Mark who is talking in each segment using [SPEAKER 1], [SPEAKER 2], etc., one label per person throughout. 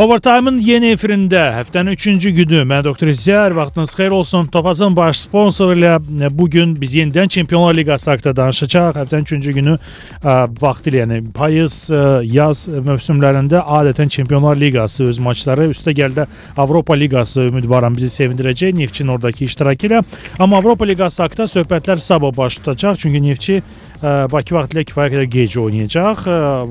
[SPEAKER 1] Overtime'ın yeni efirində həftənin 3-cü günü mən Doktor İzzər vaxtınız xeyir olsun. Topazın baş sponsoru ilə e, bu gün biz yenidən Çempionlar Liqası haqqında danışacağıq. Həftənin 3-cü günü ə, vaxtilə, yəni payız, ə, yaz mövsümlərində adətən Çempionlar Liqası öz maçları, üstə gəldə Avropa Liqası ümidvaram bizi sevindirəcək Neftçinin oradakı iştirakı ilə. Amma Avropa Liqası haqqında söhbətlər sabah baş tutacaq. Çünki Neftçi Bakı vaxtilə kifayət qədər gec oynayacaq.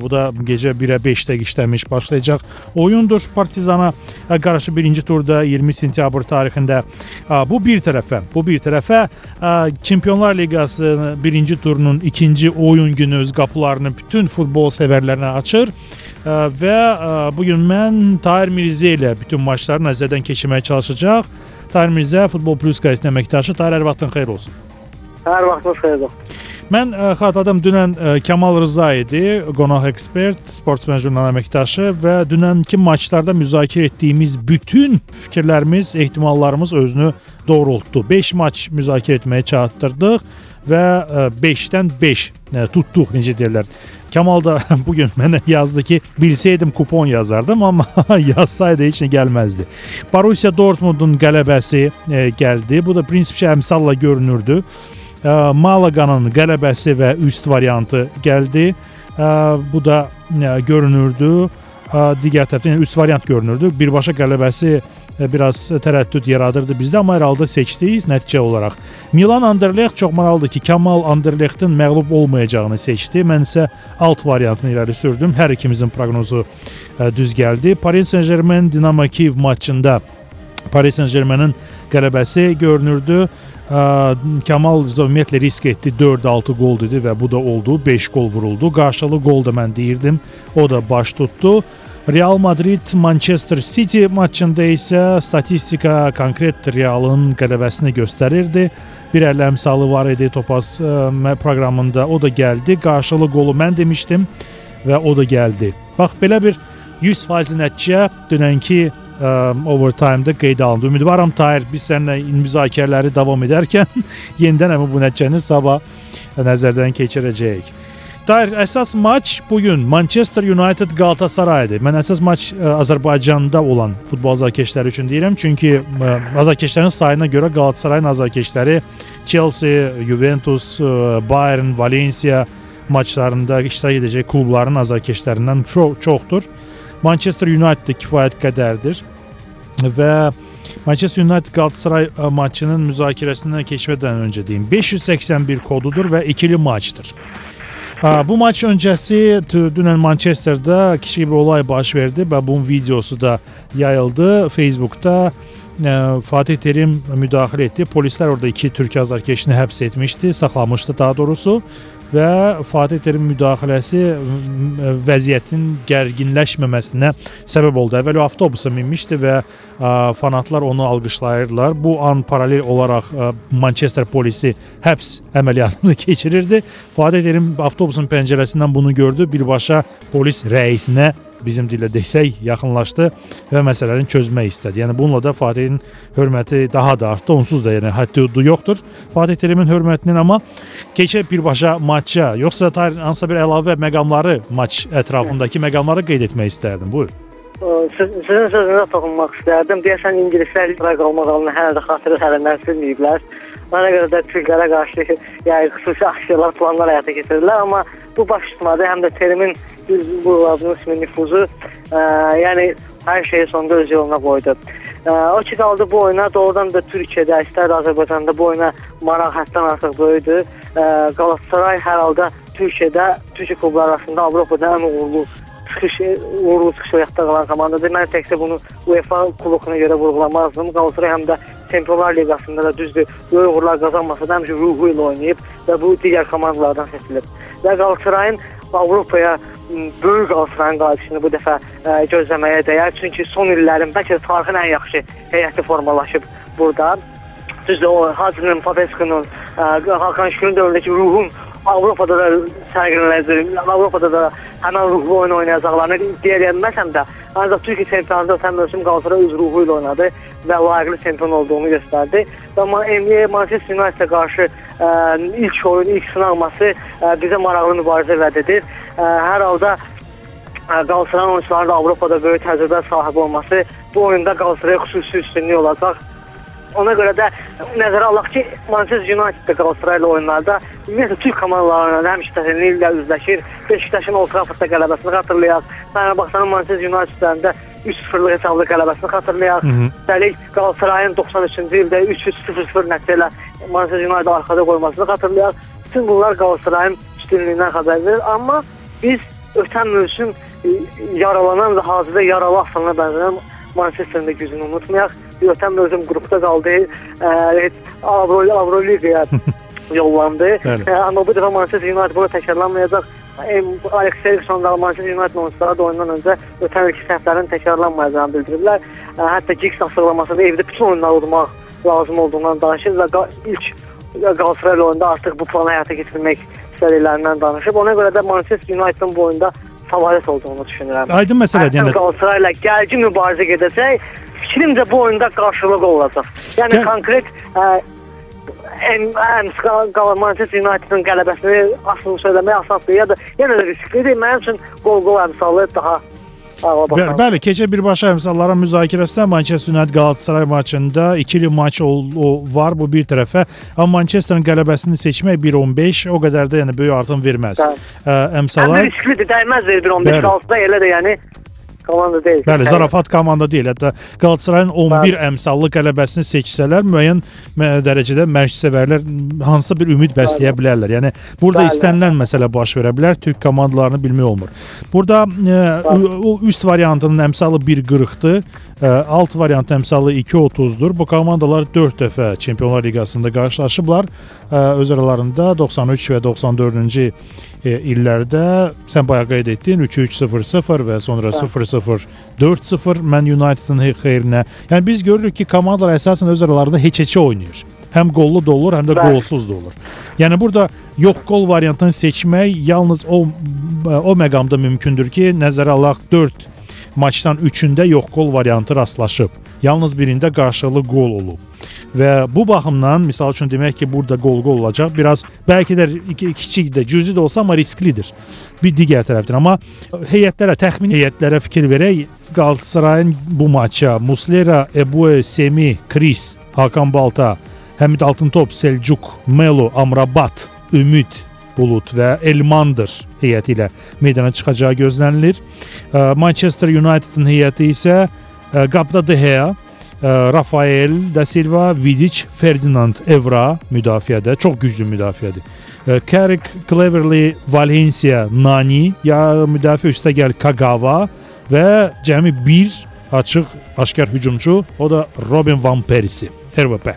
[SPEAKER 1] Bu da gecə 1-ə 5 dəqiqə işləmiş başlayacaq oyundur. Partizana qarşı birinci turda 20 sentyabr tarixində. Bu bir tərəfə, bu bir tərəfə Çempionlar Liqası birinci turunun ikinci oyun günü öz qapılarını bütün futbol sevərlərinə açır və bu gün mən Tahir Mirzə ilə bütün maçları nəzərdən keçirməyə çalışacaq. Tahir Mirzə Futbol Plus qəzetinin əməkdaşı. Tahir hər vaxtın xeyir olsun.
[SPEAKER 2] Hər vaxtınız xeyir olsun.
[SPEAKER 1] Mən ə, xatırladım dünən ə, Kamal Rza idi, qonaq ekspert, sportsmen jurnal əməkdaşı və dünənki maçlarda müzakirə etdiyimiz bütün fikirlərimiz, ehtimallarımız özünü doğrultdu. 5 maç müzakirə etməyə çatdırdıq və 5-dən 5 tutduq, necə deyirlər. Kamal da bu gün mənə yazdı ki, bilsəydim kupon yazardım, amma yazsaydı heç nə gəlməzdi. Borussia Dortmundun qələbəsi e, gəldi. Bu da prinsipcə əmsalla görünürdü. Malaqanın qələbəsi və üst variantı gəldi. Bu da görünürdü. Digər tərəfdən yəni üst variant görünürdü. Birbaşa qələbəsi biraz tərəddüd yaradırdı bizdə, amma hər halda seçdik nəticə olaraq. Milan Anderlecht çox maraqlıdır ki, Kamal Anderlechtin məğlub olmayacağını seçdi. Mən isə alt variantını irəli sürdüm. Hər ikimizin proqnozu düz gəldi. Paris Saint-Germain Dinamo Kiev maçında Paris Saint-Germainin qələbəsi görünürdü. Kamal ümumiyyətlə risk etdi. 4-6 qol dedi və bu da oldu. 5 qol vuruldu. Qarşılı qol da mən deyirdim. O da baş tutdu. Real Madrid Manchester City maçında isə statistika konkret Realın qələbəsini göstərirdi. Bir əllə əmsalı var idi Topaz ə, proqramında. O da gəldi. Qarşılı qolu mən demişdim və o da gəldi. Bax belə bir 100% nəticə dünənki ə, overtime-da qeydə alındı. Ümidvaram Tahir biz səninlə müzakirələri davam edərkən yenidən həmin bu nəticəni sabah nəzərdən keçirəcəyik. Tahir, əsas maç bu gün Manchester United Galatasaray-dır. Mən əsas maç ə, Azərbaycanda olan futbol azarkeşləri üçün deyirəm, çünki ə, azarkeşlərin sayına görə Qalatasarayın azarkeşləri Chelsea, Juventus, ə, Bayern, Valencia maçlarında iştirak edəcək klubların azarkeşlərindən çox çoxdur. Manchester United kifayət qədərdir və Manchester United Galatasaray maçının müzakirəsindən keçmədən öncə deyim 581 kodudur və ikili maçdır. Bu maç öncəsi dünən Manchesterdə kiçik bir olay baş verdi və bunun videosu da yayıldı Facebookda. Fatih Terim müdaxilə etdi. Polislər orada iki türk azarkeşini həbs etmişdi, saxlamışdı daha doğrusu və Fatih Terim müdaxiləsi vəziyyətin gərginləşməməsinə səbəb oldu. Əvvəl o avtobusa minmişdi və fanatlar onu alqışlayırdılar. Bu an paralel olaraq Manchester polisi həbs əməliyyatını keçirirdi. Fatih Terim avtobusun pəncərəsindən bunu gördü. Birbaşa polis rəisinə bizim dillə desək yaxınlaşdı və məsələni çözmək istədi. Yəni bununla da Fatihin hörməti daha da artdı. Onsuz da yəni həddi yoxdur. Fatih Terimin hörmətinin amma keçə birbaşa maça, yoxsa hansısa bir əlavə məqamları maç ətrafındakı məqamları qeyd etmək istərdim. Buyur.
[SPEAKER 2] Siz, sizin sözünüzə toxunmaq istərdim. Deyəsən ingilislər İsrail olmağını hələ də xatırı həlindən silməyiblər. Mənə görə də türklərə qarşı yəni xüsusi aksiyalar, planlar həyata keçirirlər, amma bu baş tutmadı. Həm də terimin bu adının nüfuzu, ə, yəni hər şeyi sonda öz yoluna qoydu. Ə, o ki qaldı bu oyuna doğrudan da Türkiyədə, istər Azərbaycanda bu oyuna maraq həddən artıq böyüdü. Ə, Galatasaray hər halda Türkiyədə, Türkiyə klubları arasında Avropada ən uğurlu çıxış uğurlu çıxış həyatda qalan komandadır. Mən təkcə bunu UEFA kubokuna görə vurğulamazdım. Galatasaray həm də Çempionlar Liqasında da düzdür, böyük uğurlar qazanmasa da həmişə ruhu ilə oynayıb və bu digər komandalardan seçilib. Və Qalatasarayın Avropaya böyük Qalatasarayın qalibini bu dəfə ə, gözləməyə dəyər. Çünki son illərin bəlkə də tarixin ən yaxşı heyəti formalaşıb burada. Düzdür, o Hacının, Papeskunun, Hakan Şükürün dövründəki ruhun Avropada da sərgilənəcək, Avropada da həmən ruhlu oyun oynayacaqlarını deyə bilməsəm də, ancaq Türkiyə çempionatında ötən mövsüm Qalatasaray öz ruhu ilə oynadı və layiqli çempion olduğunu göstərdi. NBA Manchester United-ə qarşı ə, ilk oyun, ilk sınanması ə, bizə maraqlı mübarizə vəd edir. Ə, hər halda Qalatasaray oyunçularının Avropada böyük təcrübə sahibi olması bu oyunda Qalatasaraya xüsusi üstünlük olacaq. Ona görə də nəzərə alaq ki, Manchester United də Qalatasaray ilə oyunlarda ümumiyyətlə Türk komandalarına həmişə təhlillə üzləşir. Beşiktaşın Old Traffordda qələbəsini xatırlayaq. Fenerbahçenin Manchester United-lərində 3-0-lıq hesablı qələbəsini xatırlayaq. Üstəlik Qalatasarayın 93-cü ildə 3-3-0-0 nəticə ilə Manchester United arxada qoymasını xatırlayaq. Bütün bunlar Qalatasarayın üstünlüyündən xəbər verir. Amma biz ötən mövsüm yaralanan və hazırda yaralı Aslanına bənzəyən Manchesterin də gücünü unutmayaq. Ötən mövsüm qrupda qaldı. E, Avro Avroliqaya yollandı. E, amma bu dəfə Manchester United bunu təkrarlanmayacaq. Alex Ferguson da Manchester United oyunçuları da oyundan öncə ötən ilki səhvlərin təkrarlanmayacağını bildiriblər. Hətta Giggs açıqlamasında evdə bütün oyunları udmaq lazım olduğundan danışır və ilk Galatasaray oyunda artıq bu planı həyata keçirmək istədiklərindən danışıb. Ona görə də Manchester United-ın bu oyunda favorit olduğunu düşünürəm.
[SPEAKER 1] Aydın məsələdir. Yəni
[SPEAKER 2] Galatasaray ilə gəlgi mübarizə gedəcək. Fikrimcə bu oyunda qarşılıq olacaq. Yəni Gəl konkret ə, ən ən Manchester United-ın qələbəsini aslında söyləmək asandır. Ya da yenə də risklidir. Mənim üçün qol-qol əmsalı daha
[SPEAKER 1] Bəli, bəli, keçə birbaşa əmsallara müzakirəsində Manchester United Galatasaray maçında ikili maç ol, o var bu bir tərəfə. Amma Manchesterın qələbəsini seçmək 1.15 o qədər də yəni böyük artım verməz.
[SPEAKER 2] Əmsallar risklidir, dəyməz 1.15 qalsa elə də yəni komanda deyil.
[SPEAKER 1] Bəli, zarafat komanda deyil. Hətta Qalatasarayın 11 Bəli. əmsallı qələbəsini seçsələr müəyyən dərəcədə məşqçisevərlər hansısa bir ümid bəsləyə bilərlər. Yəni burada Bəli. istənilən məsələ baş verə bilər. Türk komandalarını bilmək olmur. Burada e, o üst variantının əmsalı 1.40-dır. Alt variant əmsalı 2.30-dur. Bu komandalar 4 dəfə Çempionlar Liqasında qarşılaşıblar. Öz aralarında 93 və 94-cü illərdə sən bayaq qeyd etdin 3-3-0-0 və sonra 0-0-4-0 Man United-ın xeyrinə. Yəni biz görürük ki, komandalar əsasən öz aralarında heç-heçə oynayır. Həm qollu da olur, həm də qolsuz da olur. Yəni burada yox qol variantını seçmək yalnız o o məqamda mümkündür ki, nəzərə alaq 4 maçdan 3-ündə yox qol variantı rastlaşıb. Yalnız birində qarşılıqlı qol olub. Və bu baxımdan misal üçün demək ki, burada qol-qol olacaq. Biraz bəlkə də kiçik də, cüzi də olsa amma risklidir. Bir digər tərəfdən amma heyətlərə, təxmini heyətlərə fikir verək. Qalatasarayın bu maça Muslera, Ebue, Semi, Kris, Hakan Balta, Həmid Altıntop, Selcuk, Melo, Amrabat, Ümid, Bulut və Elmandır heyəti ilə meydana çıxacağı gözlənilir. Manchester United-ın heyəti isə qapıda De Gea, Rafael da Silva, Vidic, Ferdinand Evra müdafiədə çox güclü müdafiədir. Carrick, Cleverly, Valencia, Nani, ya müdafiə üstə gəl Kagawa və cəmi 1 açıq aşkar hücumçu, o da Robin van Persie, RVP.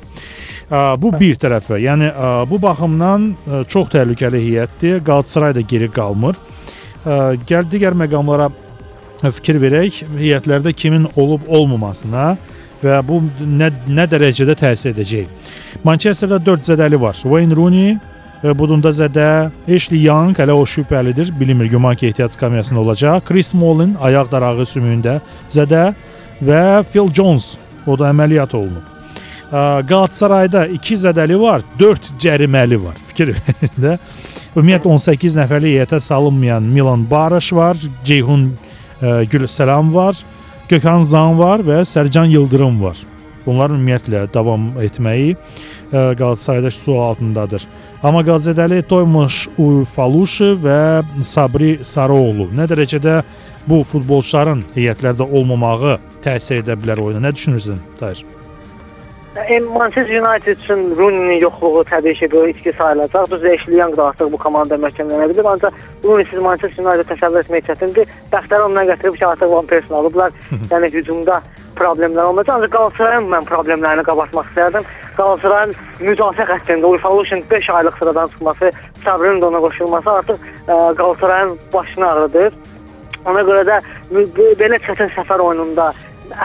[SPEAKER 1] Bu bir tərəfə. Yəni bu baxımdan çox təhlükəli heyətdir. Qalatasaray da geri qalmır. Gəl digər məqamlara fikir verək. Heyətlərdə kimin olub olmamasına və bu nə nə dərəcədə təsir edəcək. Manchesterdə 4 zədəli var. Wayne Rooney Budunda zədə Ashley Young hələ o şübhəlidir. Bilinmir güman ki, ehtiyat skamyasında olacaq. Chris Smalling ayaq darağı sümüyündə zədə və Phil Jones o da əməliyyat olunub. Qalatasarayda 2 zədəli var, 4 cəriməli var. Fikir verin Ümumiyyətlə 18 nəfərlik heyətə salınmayan Milan Barış var, Ceyhun ə, Gülsəlam var, Gökhan Zan var və Sərcan Yıldırım var. Bunların ümumiyyətlə davam etməyi Qalatasarayda sual altındadır. Amma Qazədəli Toymuş Ufaluşu və Sabri Sarıoğlu nə dərəcədə bu futbolçuların heyətlərdə olmamağı təsir edə bilər oyuna? Nə düşünürsən, Tahir?
[SPEAKER 2] Manchester United üçün Rooney-nin yoxluğu təbii ki, böyük itki sayılacaq. Düz Ashley Young da artıq bu komanda möhkəmlənə bilir, ancaq Rooney-siz Manchester United təsəvvür etmək çətindir. Bəxtləri ondan gətirib ki, artıq Van Persie alıblar. yəni hücumda problemlər olmayacaq. Ancaq Qalatasarayın mən problemlərini qabartmaq istərdim. Qalatasarayın müdafiə xəttində Uyfalushin 5 aylıq sıradan çıxması, Sabrinin də ona qoşulması artıq Qalatasarayın başını ağrıdır. Ona görə də belə çətin səfər oyununda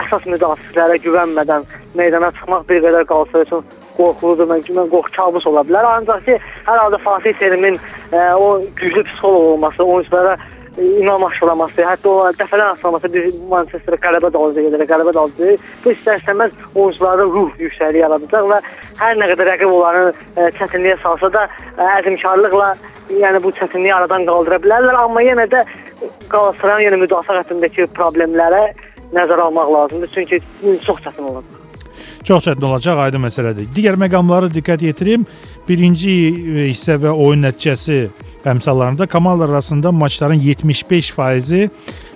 [SPEAKER 2] əsas müdafiələrə güvənmədən meydana çıxmaq bir qədər Qalatasaray üçün qorxuludur, mən, mən qorx kabus ola bilər. Ancaq ki, hər halda FatihTerimin ə, e, o güclü psixoloq olması, oyunçulara inam aşılaması, hətta o dəfələr aşılaması bir Manchester qələbə dalınca gedir, qələbə dalınca. Bu istər-istəməz oyunçularda ruh yüksəliyi yaradacaq və hər nə qədər rəqib onları ə, çətinliyə salsa da ə, əzmkarlıqla yəni bu çətinliyi aradan qaldıra bilərlər, amma yenə də Qalatasarayın yəni müdafiə xəttindəki problemlərə nəzərə almaq lazımdır, çünki çox çətin olacaq.
[SPEAKER 1] Çox çətin olacaq, aydın məsələdir. Digər məqamları diqqət yetirim. Birinci hissə və oyun nəticəsi əmsallarında komandalar arasında maçların 75%-i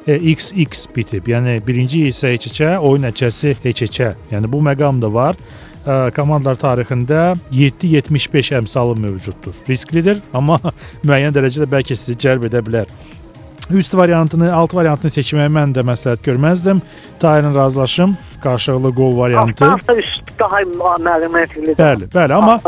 [SPEAKER 1] XX bitib. Yəni birinci hissə heç-heçə, oyun nəticəsi heç-heçə. Yəni bu məqam da var komandalar tarixində 7-75 əmsalı mövcuddur. Risklidir, amma müəyyən dərəcədə bəlkə sizi cəlb edə bilər. Üst variantını, alt variantını seçməyi mən də məsləhət görməzdim. Tahirlə razılaşım. Qarşılıqlı qol variantı.
[SPEAKER 2] Altı üst daha məlumatlıdır.
[SPEAKER 1] Bəli, bəli, amma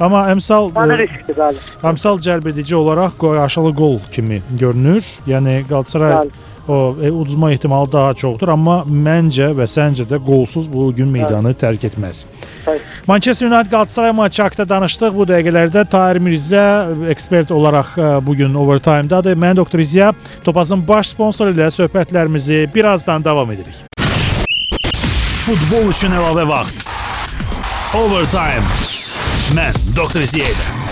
[SPEAKER 1] amma əmsal
[SPEAKER 2] Bana riskdir,
[SPEAKER 1] əmsal cəlb edici olaraq qarşılıqlı qol kimi görünür. Yəni Qalatasaray
[SPEAKER 2] Bəli.
[SPEAKER 1] O e, uduzma ehtimalı daha çoxdur, amma məncə və səncə də qolsuz bu gün meydanı tərk etməz.
[SPEAKER 2] Bəli.
[SPEAKER 1] Manchester United Galatasaray maçı haqqında danışdıq. Bu dəqiqələrdə Tahir Mirzə ekspert olaraq e, bu gün overtime-dadır. Mən Doktor İziya Topazın baş sponsoru ilə söhbətlərimizi birazdan davam edirik. Futbol üçün əlavə vaxt. Overtime. Mən Doktor İziya.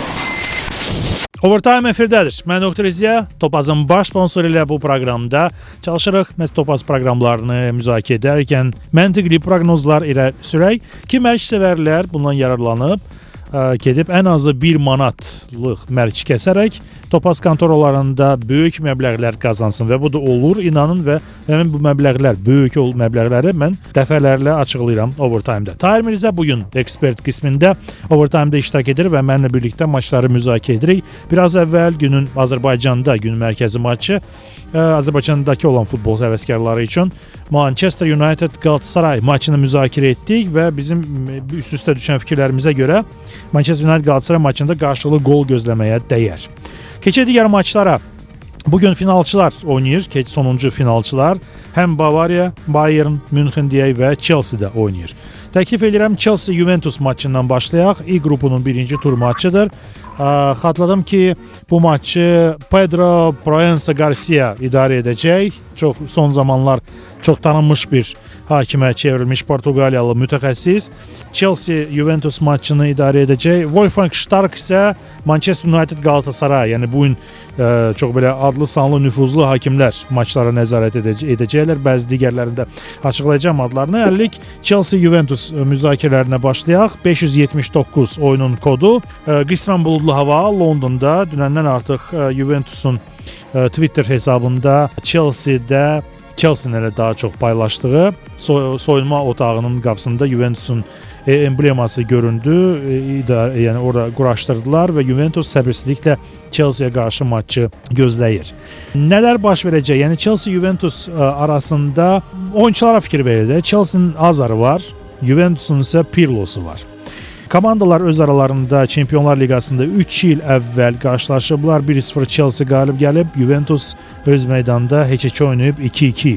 [SPEAKER 1] Overtime efirdədir. Mən Doktor İziya, Topazın baş sponsoru ilə bu proqramda çalışırıq. Məhz Topaz proqramlarını müzakirə edərkən məntiqli proqnozlar irəli sürək ki, mərc sevərlər bundan yararlanıb ə, gedib ən azı 1 manatlıq mərc kəsərək Topaz kontorlarında böyük məbləğlər qazansın və bu da olur, inanın və həmin bu məbləğlər, böyük ol məbləğləri mən dəfələrlə açıqlayıram Overtime-da. Tahir Mirzə bu gün ekspert qismində Overtime-da iştirak edir və mənlə birlikdə maçları müzakirə edirik. Biraz əvvəl günün Azərbaycanda gün mərkəzi maçı ə, Azərbaycandakı olan futbol həvəskarları üçün Manchester United Galatasaray maçını müzakirə etdik və bizim üst-üstə düşən fikirlərimizə görə Manchester United Galatasaray maçında qarşılıqlı qol gözləməyə dəyər. Keçək digər maçlara. Bu gün finalçılar oynayır, keç sonuncu finalçılar. Həm Bavariya, Bayern Münxen deyək və Chelsea də oynayır. Təklif edirəm Chelsea Juventus maçından başlayaq. İ qrupunun birinci tur maçıdır. Ə, Xatırladım ki, bu maçı Pedro Proença Garcia idarə edəcək. Çox son zamanlar çox tanınmış bir hakimə çevrilmiş Portuqaliyalı mütəxəssis Chelsea Juventus maçını idarə edəcək. Wolfgang Stark isə Manchester United Galatasaray, yəni bu gün ə, çox belə adlı sanlı nüfuzlu hakimlər maçlara nəzarət edəcək, edəcəklər. Bəzi digərlərində açıqlayacağam adlarını. Həllik Chelsea Juventus müzakirələrinə başlayaq. 579 oyunun kodu. Ə, qismən buludlu hava Londonda dünəndən artıq ə, Juventusun ə, Twitter hesabında Chelsea-də Chelsea-nin elə daha çox paylaşdığı soy soyunma otağının qapısında Juventusun e, embleması göründü. E, idarə, yəni orada quraşdırdılar və Juventus səbirsizliklə Chelsea-yə qarşı maçı gözləyir. Nələr baş verəcək? Yəni Chelsea Juventus ə, arasında oyunçulara fikir verildi. Chelsea-nin Azarı var, Juventusun isə Pirlosu var. Komandalar öz aralarında Çempionlar Liqasında 3 il əvvəl qarşılaşıblar. 1-0 Chelsea qalib gəlib, Juventus öz meydanında heç-heç oynayıb 2-2.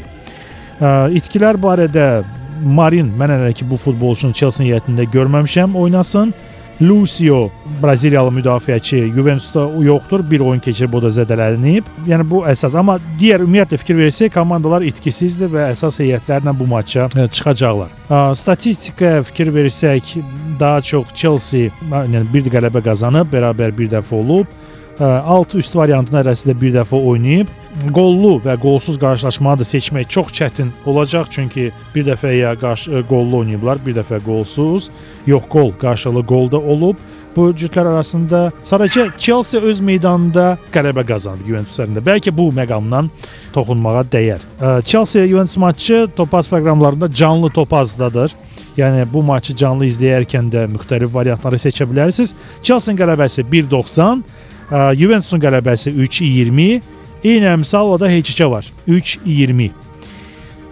[SPEAKER 1] Ə, İtkilər barədə Marin mən hələ ki bu futbolçunu Chelsea heyətində görməmişəm oynasın. Lucio Braziliyalı müdafiəçi Juventusda yoxdur. Bir oyun keçirib o da zədələnib. Yəni bu əsas, amma digər ümumiyyətlə fikir versək komandalar itkisizdir və əsas heyətlərlə bu maça ə, çıxacaqlar. Ə, Statistikaya fikir versək, daha çox Chelsea yəni bir qələbə qazanıb, bərabər bir dəfə olub. 6 üst variantının arasında bir dəfə oynayıb. Qollu və qolsuz qarşılaşmanı da seçmək çox çətin olacaq, çünki bir dəfə ya qarşı qollu oynayıblar, bir dəfə qolsuz. Yox qol, qarşılıqlı qolda olub. Bu cütlər arasında sadəcə Chelsea öz meydanında qələbə qazanıb Juventus üzərində. Bəlkə bu məqamdan toxunmağa dəyər. Chelsea Juventus maçı Topaz proqramlarında canlı Topazdadır. Yəni bu maçı canlı izləyərkən də müxtəlif variantları seçə bilərsiniz. Chelsea qələbəsi 1.90, Juventusun qələbəsi 3.20, eyni əmsalla da heç-heçə var. 3.20.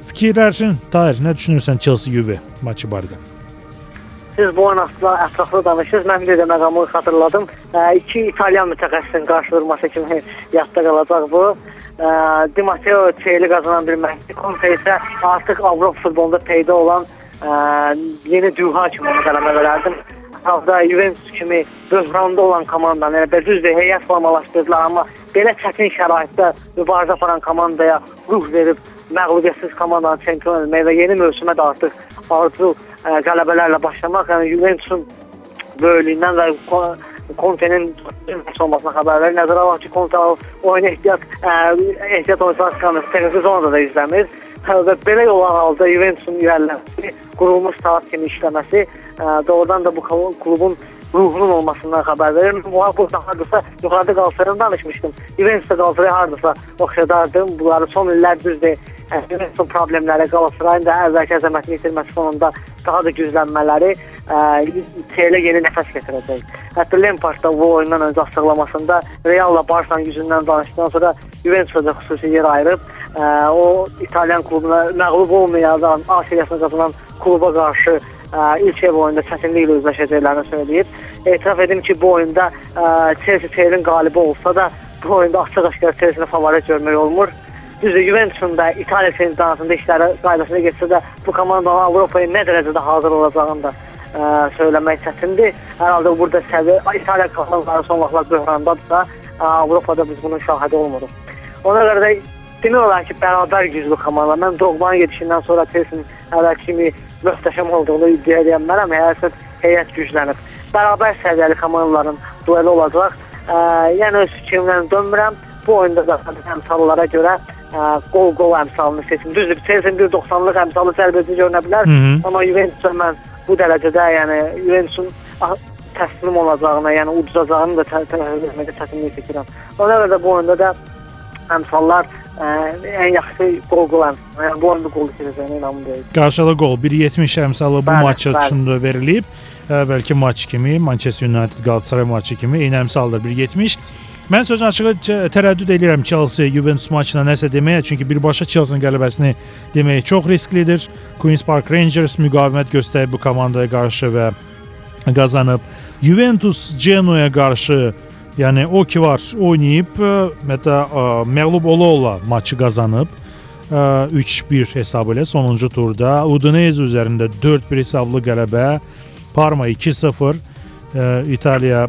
[SPEAKER 1] Fikirlərin Tahir, nə düşünürsən Chelsea Juve maçı barədə?
[SPEAKER 2] Siz bu haqqında ətraflı danışırsınız. Mən bir də məqamı xatırladım. Ə, iki İtalyan mütəxəssisin qarşıdurması kimi yadda qalacaq bu. Ə, Di Matteo çeyli qazanan bir məşqçi, Conte isə artıq Avropa futbolunda peyda olan ə, yeni düha kimi onu qələmə verərdim. Halda Juventus kimi böhranda olan komandanı, yəni düzdür, heyət formalaşdırdılar, amma belə çətin şəraitdə mübarizə aparan komandaya ruh verib məğlubiyyətsiz komandanı çempion etmək və yeni mövsümə də artıq arzu ə, qələbələrlə başlamaq, yəni Juventusun böyüklüyündən və Conte'nin olmasına xəbər verir. Nəzərə alaq ki, Conte oyuna ehtiyat ə, ehtiyat oyuncular çıxarması texniki zonada da izləmir. Belə yol halda Juventusun irəliləməsi, qurulmuş saat kimi işləməsi ə, doğrudan da bu klubun ruhunun olmasından xəbər verir. Muhaq bu hardasa yuxarıda Qalatasaraydan danışmışdım. Juventusda Galatasaray hardasa oxşadardım. Bunları son illər düzdür. Juventusun problemləri Qalatasarayın da əvvəlki əzəmətini itirməsi fonunda daha da güclənmələri TL yeni nəfəs gətirəcək. Hətta Lampard da bu oyundan öncə açıqlamasında Real-la Barça-nın yüzündən danışdıqdan sonra Juventus-a da xüsusi yer ayırıb ə, o İtalyan klubuna məğlub olmayan, A seriyasını qazanan kluba qarşı ə, ilk ev oyunda çətinliklə üzləşəcəklərini söyləyib. Etiraf edim ki, bu oyunda ə, Chelsea TR-in qalibi olsa da bu oyunda açıq-aşkar Chelsea-ni favorit görmək olmur. Düzdür, Juventusun da İtaliya çempionatında işləri qaydasına getsə də bu komandanın Avropaya nə dərəcədə hazır olacağını da ə, söyləmək çətindir. Hər halda burada səviyyə İtaliya komandaları son vaxtlar böhrandadırsa, Avropada biz bunun şahidi olmuruq. Ona görə də demək olar ki, bərabər güclü komandalar. Mən Drogba-nın gedişindən sonra Chelsea-nin əvvəlki kimi möhtəşəm olduğunu iddia edə bilmərəm. Həyat heyət güclənib. Bərabər səviyyəli komandaların dueli olacaq. Ə, yəni öz fikrimlə dönmürəm. Bu oyunda da əmsallara görə qol-qol əmsalını seçim. Düzdür, Chelsea-nin 1.90-lıq əmsalı cəlbedici görünə bilər, Hı -hı. amma Juventus mən bu dərəcədə, yəni Juventusun təslim olacağına, yəni udacağını da təsəvvür etməkdə çətinlik çəkirəm. Ona görə də bu oyunda da əmsallar ə, ən yaxşı qol-qol əmsalı. Yəni bu oyunda qol keçəcəyinə inanmıram.
[SPEAKER 1] Qarşıda qol 1.70 əmsalı bu maç üçün də verilib. Əvvəlki maç kimi Manchester United Galatasaray maçı kimi eyni əmsaldır 1.70. Mən sözün açığı tərəddüd edirəm Chelsea Juventus maçına nəsə deməyə, çünki birbaşa Chelsea-nin qələbəsini demək çox risklidir. Queens Park Rangers müqavimət göstərib bu komandaya qarşı və qazanıb. Juventus Genoa qarşı yəni o ki var oynayıb, hətta məğlub ola-ola maçı qazanıb. 3-1 hesabı ilə sonuncu turda Udinese üzərində 4-1 hesablı qələbə, Parma 2-0 İtaliya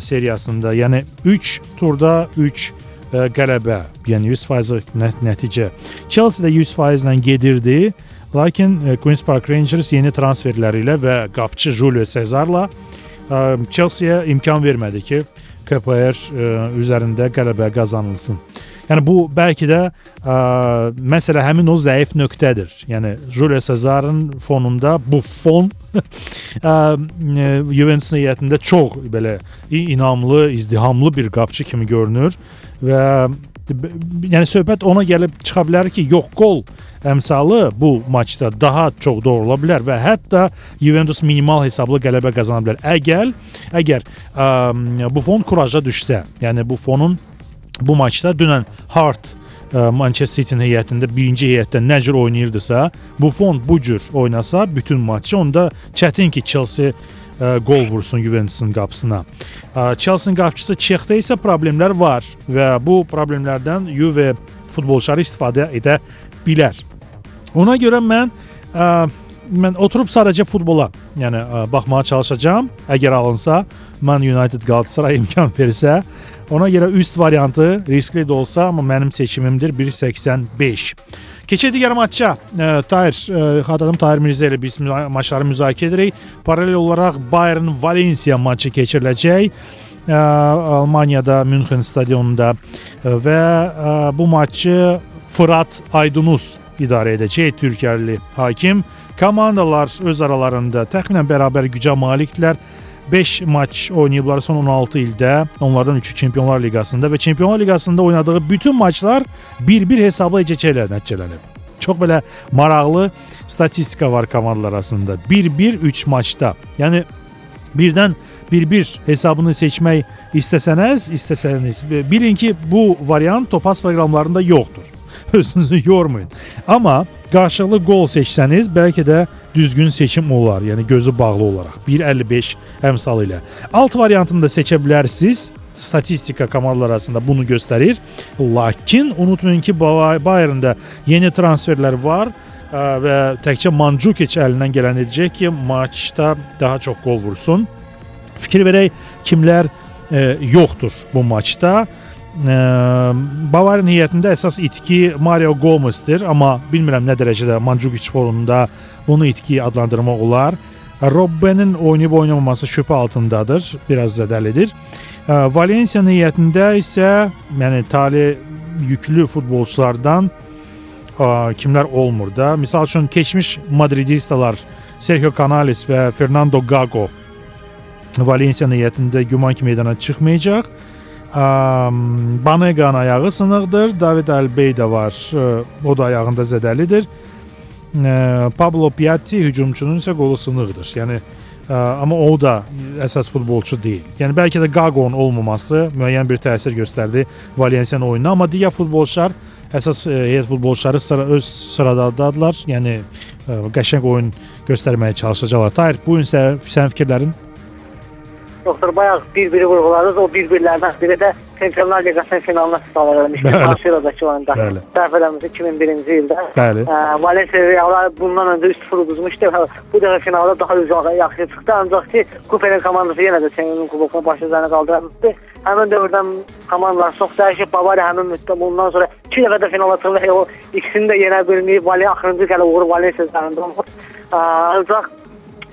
[SPEAKER 1] seriyasında, yəni 3 turda 3 qələbə, yəni 100% nəticə. Chelsea də 100% ilə gedirdi. Lakin Queens Park Rangers yeni transferləri ilə və qapıçı Julio Cesarla Chelsea-yə imkan vermədi ki, KPR üzərində qələbə qazanılsın. Yəni bu bəlkə də ə, məsələ həmin o zəif nöqtədir. Yəni Julio Cesarın fonunda bu fon Juventus heyətində çox belə inamlı, izdihamlı bir qapçı kimi görünür və yəni söhbət ona gəlib çıxa bilər ki, yox qol əmsalı bu maçda daha çox doğrula bilər və hətta Juventus minimal hesablı qələbə qazana bilər. Əgər əgər ə, bu fon kuraja düşsə, yəni bu fonun bu maçda dünən Hart e, Manchester City-nin heyətində birinci heyətdə nə cür oynayırdısa, bu fon bu cür oynasa bütün maçı onda çətin ki Chelsea ə, e, gol vursun Juventusun qapısına. E, Chelsea-nin qapıçısı Çexdə isə problemlər var və bu problemlərdən Juve futbolçuları istifadə edə bilər. Ona görə mən ə, mən oturub sadəcə futbola, yəni ə, baxmağa çalışacağam. Əgər alınsa, Man United Galatasaray imkan versə, Ona görə üst variantı riskli də olsa, amma mənim seçimimdir 1.85. Keçək digər maça. E, Tahir, e, xatırladım Tahir Mirzə ilə biz maçları müzakirə edirik. Paralel olaraq Bayern Valencia maçı keçiriləcək. E, Almaniyada Münxen stadionunda və e, bu maçı Fırat Aydınus idarə edəcək Türkiyəli hakim. Komandalar öz aralarında təxminən bərabər gücə malikdirlər. 5 maç oynayıblar son 16 ildə. Onlardan 3-ü Çempionlar Liqasında və Çempionlar Liqasında oynadığı bütün maçlar 1-1 hesabla necə nəticələnib. Çox belə maraqlı statistika var komandalar arasında. 1-1 3 maçda. Yəni birdən 1-1 hesabını seçmək istəsəniz, istəsəniz bilin ki, bu variant Topaz proqramlarında yoxdur. Özünüzü yormayın. Amma qarşılıqlı qol seçsəniz, bəlkə də düzgün seçim olar, yəni gözü bağlı olaraq 1.55 əmsalı ilə. Alt variantını da seçə bilərsiniz. Statistika komandalar arasında bunu göstərir. Lakin unutmayın ki, Bayerndə yeni transferlər var ə, və təkcə Mandzukic əlindən gələn edəcək ki, maçda daha çox qol vursun. Fikir verək kimlər ə, yoxdur bu maçda. Ə, Bavariya heyətində əsas itki Mario Gomezdir, amma bilmirəm nə dərəcədə Mandzukic forumunda bunu itki adlandırmaq olar. Robbenin oynayıb oynamaması şübhə altındadır, biraz zədəlidir. Valensiya heyətində isə yəni tali yüklü futbolçulardan ə, kimlər olmur da. Məsəl üçün keçmiş Madridistalar Sergio Canales və Fernando Gago Valensiya heyətində güman ki meydana çıxmayacaq. Banegan ayağı sınıqdır, David Albey də var, o da ayağında zədəlidir. Pablo Piatti hücumçunun isə qolu sınıqdır. Yəni amma o da əsas futbolçu deyil. Yəni bəlkə də Gago'nun olmaması müəyyən bir təsir göstərdi Valensiyanın oyununa, amma digər futbolçular əsas heyət futbolçuları sıra öz sıradadırlar. Yəni qəşəng oyun göstərməyə çalışacaqlar. Tahir, bu gün sənin fikirlərin?
[SPEAKER 2] Doktor bayaq bir-biri vurğuladınız. O bir-birlərdən biri də Çempionlar Liqasının finalına çıxmalar eləmişdi. Barcelona'dakı oyunda. Səhv eləmirsə 2001-ci ildə.
[SPEAKER 1] Bəli.
[SPEAKER 2] Valencia Real'a bundan öncə 3-0 uduzmuşdu. Bu dəfə finalda daha uzağa yaxşı çıxdı. Ancaq ki, Kuperin komandası yenə də Çempionlar Kubokunu başı üzərinə qaldırmışdı. Həmin dövrdən komandalar çox dəyişib. Bavariya həmin müddət bundan sonra 2 dəfə də finala çıxdı. O ikisini də yenə bilməyib. Valencia axırıncı gələ uğur Valencia üzərində. Ancaq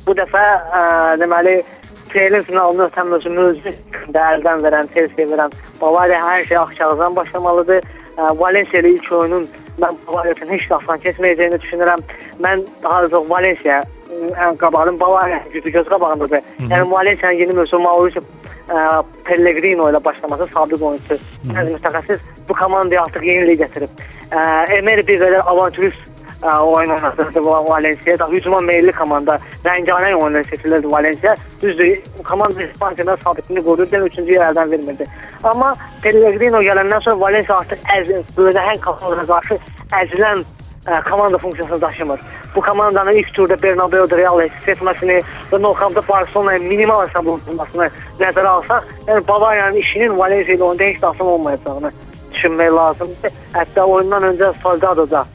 [SPEAKER 2] bu dəfə deməli PL finalını ötən özümüz də əldən verən, Chelsea verən Bavariya hər şey axşamdan başlamalıdır. Valencia ilə ilk oyunun mən Bavariya üçün heç də asan keçməyəcəyini düşünürəm. Mən daha çox Valencia ən qabağın Bavariya gücü göz qabağındadır. Yəni Valencia'nın yeni mövsüm Mauricio Pellegrino ilə başlaması sabiq oyunçu. Yəni mütəxəssis bu komandaya artıq yenilik gətirib. Emery bir qədər avantürist oyun oynatırdı Valencia. Da hücuma meyilli komanda. Rəngarəng oyunlar seçilirdi Valencia. Düzdür, komanda İspaniyada sabitini qoruyurdu, üçüncü yer əldən vermirdi. Amma Pellegrino gələndən sonra Valencia artıq əz, böyle hən komandaya qarşı əzilən ə, komanda funksiyasını daşımır. Bu komandanın ilk turda Bernabeu-da Real seçməsini və Nokamda Barcelona'ya minimal hesab olunmasını nəzərə alsaq, yəni Bavariyanın işinin Valencia ilə oyunda heç də asan olmayacağını düşünmək lazımdır. Hətta oyundan öncə Salgado-da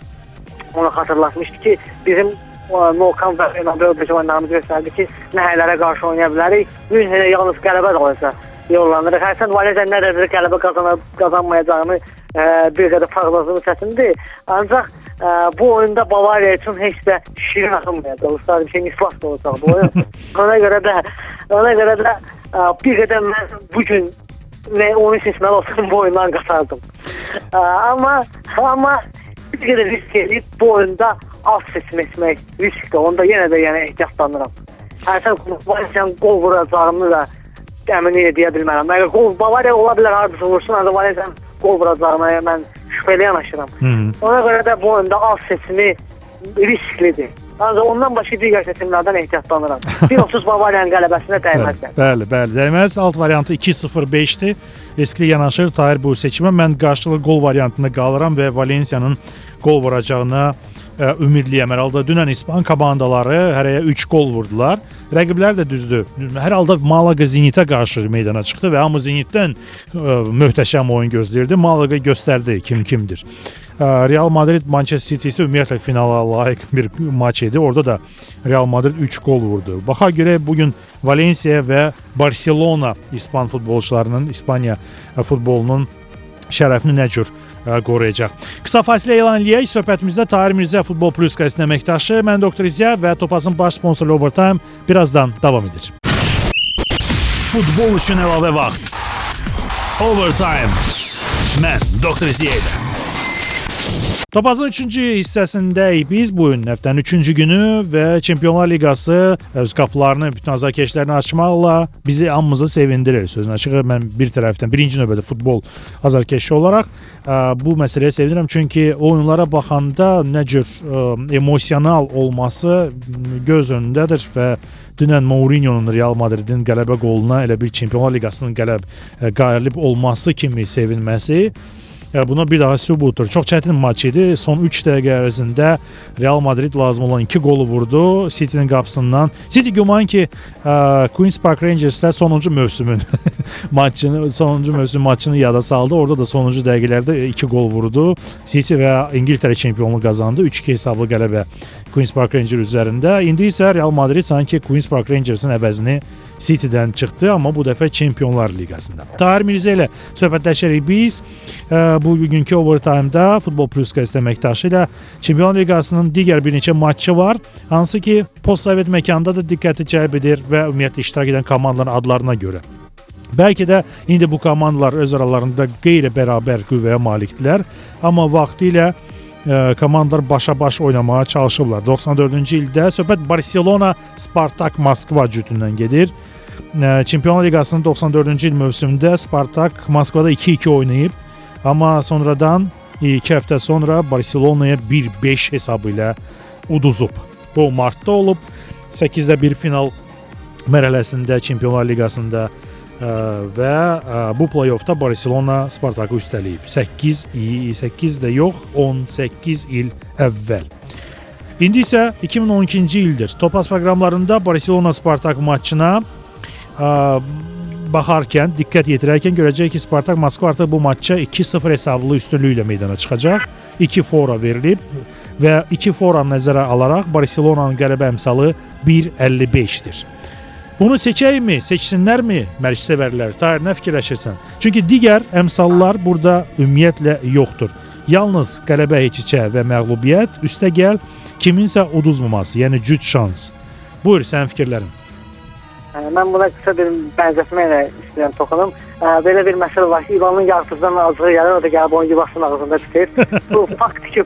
[SPEAKER 2] onu xatırlatmışdı ki, bizim Nokan və Bernabeu peşəmanlarımız göstərdi ki, nəhərlərə qarşı oynaya bilərik. Münhenə yalnız qələbə də olsa yollanırıq. Hərsən Valencia nə dərəcədə qələbə qazanıb qazanmayacağını ə, bir qədər proqnozunu çətindir. Ancaq ə, bu oyunda Bavariya üçün heç də şirin axınmayacaq. Ustad bir şey mislas da olacaq bu oyun. ona görə də ona görə də ə, bir qədər mən bu gün nə oyun seçməli olsam bu oyundan qaçardım. Ə, amma amma bir qədər risk edib bu oyunda az seçmək riskdir. Onda yenə də yəni ehtiyatlanıram. Hərsən Valencia'nın qol vuracağını da əmin edə bilmərəm. Məgər qol Bavariya ola bilər hardasa vursun, ancaq Valencia'nın qol vuracağına mən şübhəli yanaşıram. Hı -hı. Ona görə də bu oyunda az seçimi risklidir. Ancaq ondan başqa digər seçimlərdən ehtiyatlanıram. 1.30 Bavariyanın qələbəsinə dəyməzlər.
[SPEAKER 1] Bəli, bəli, dəyməz. Alt variantı 2.05-dir. Riskli yanaşır Tahir bu seçimə. Mən qarşılıqlı gol variantında qalıram və Valensiyanın qol vuracağına ə, ümidliyəm. Hər halda dünən İspan komandaları hərəyə 3 qol vurdular. Rəqiblər də düzdür. Hər halda Malaga Zenitə qarşı meydana çıxdı və hamı Zenitdən ə, möhtəşəm oyun gözləyirdi. Malaga göstərdi kim kimdir. Real Madrid Manchester City isə ümumiyyətlə finala layiq bir maç idi. Orada da Real Madrid 3 qol vurdu. Baxa görə bu gün Valensiya və Barselona İspan futbolçularının İspaniya futbolunun şərəfini nə cür ə, qoruyacaq. Qısa fasilə elan eləyək. Söhbətimizdə Tahir Mirzə Futbol Plus qəzetinin əməkdaşı, mən Doktor İziya və Topazın baş sponsoru Overtime birazdan davam edir. Futbol üçün əlavə vaxt. Overtime. Mən Doktor İziya. Topazın 3-cü hissəsindəyik biz bu gün həftənin 3-cü günü və Çempionlar Liqası öz qapılarını bütün azarkeşlərini açmaqla bizi hamımızı sevindirir. Sözün açığı mən bir tərəfdən birinci növbədə futbol azarkeşi olaraq ə, bu məsələyə sevinirəm çünki oyunlara baxanda nə cür ə, emosional olması göz önündədir və dünən Mourinho'nun Real Madridin qələbə qoluna elə bir Çempionlar Liqasının qələb qalib olması kimi sevinməsi e, buna bir daha sübutur. Çox çətin maç idi. Son 3 dəqiqə ərzində Real Madrid lazım olan 2 qolu vurdu City-nin qapısından. City güman ki, ə, Queens Park Rangers-də sonuncu mövsümün maçını, sonuncu mövsüm maçını yada saldı. Orada da sonuncu dəqiqələrdə 2 qol vurdu. City və İngiltərə çempionluğu qazandı. 3-2 hesablı qələbə Queens Park Rangers üzərində. İndi isə Real Madrid sanki Queens Park Rangers-in əvəzini City-dən çıxdı, amma bu dəfə Çempionlar Liqasında. Tahir Mirzə ilə söhbətləşərik biz. Ə, bu bugünkü overtime-da Futbol Plus qəzeti əməkdaşı ilə Çempionlar Liqasının digər bir neçə matçı var, hansı ki postsovet məkanda da diqqəti cəlb edir və ümumiyyətlə iştirak edən komandaların adlarına görə. Bəlkə də indi bu komandalar öz aralarında qeyri-bərabər qüvvəyə malikdirlər, amma vaxtilə ə, komandalar başa-baş oynamağa çalışıblar. 94-cü ildə söhbət Barselona, Spartak, Moskva cütündən gedir. Çempionlar Liqasının 94-cü il mövsümündə Spartak Moskvada 2-2 oynayıb, amma sonradan 2 həftə sonra Barselonaya 1-5 hesabı ilə uduzub. Bu martda olub. 8-də 1 final mərhələsində Çempionlar Liqasında və bu play-offda Barselona Spartakı üstələyib. 8 8 də yox, 18 il əvvəl. İndi isə 2012-ci ildir. Topaz proqramlarında Barselona Spartak maçına baxarkən, diqqət yetirərkən görəcək ki, Spartak Moskva artıq bu maçça 2-0 hesablı üstünlüklə meydana çıxacaq. 2 fora verilib və 2 fora nəzərə alaraq Barselonanın qələbə əmsalı 1.55-dir. Bunu seçəymi, seçsinlərmi mərc sevərlər? Tahir nə fikirləşirsən? Çünki digər əmsallar burada ümumiyyətlə yoxdur. Yalnız qələbə heç-içə və məğlubiyyət, üstəgəl kiminsə uduzmaması, yəni cüt şans. Buyur sənin fikirlərin.
[SPEAKER 2] Ə, Mən buna qısa bir bənzətmə ilə istəyirəm toxunum. Ə, Belə bir məsələ var ki, İvanın yağsızdan azığı gəlir, o da gəlib onun yuvasının ağzında tutur. Bu fakt ki,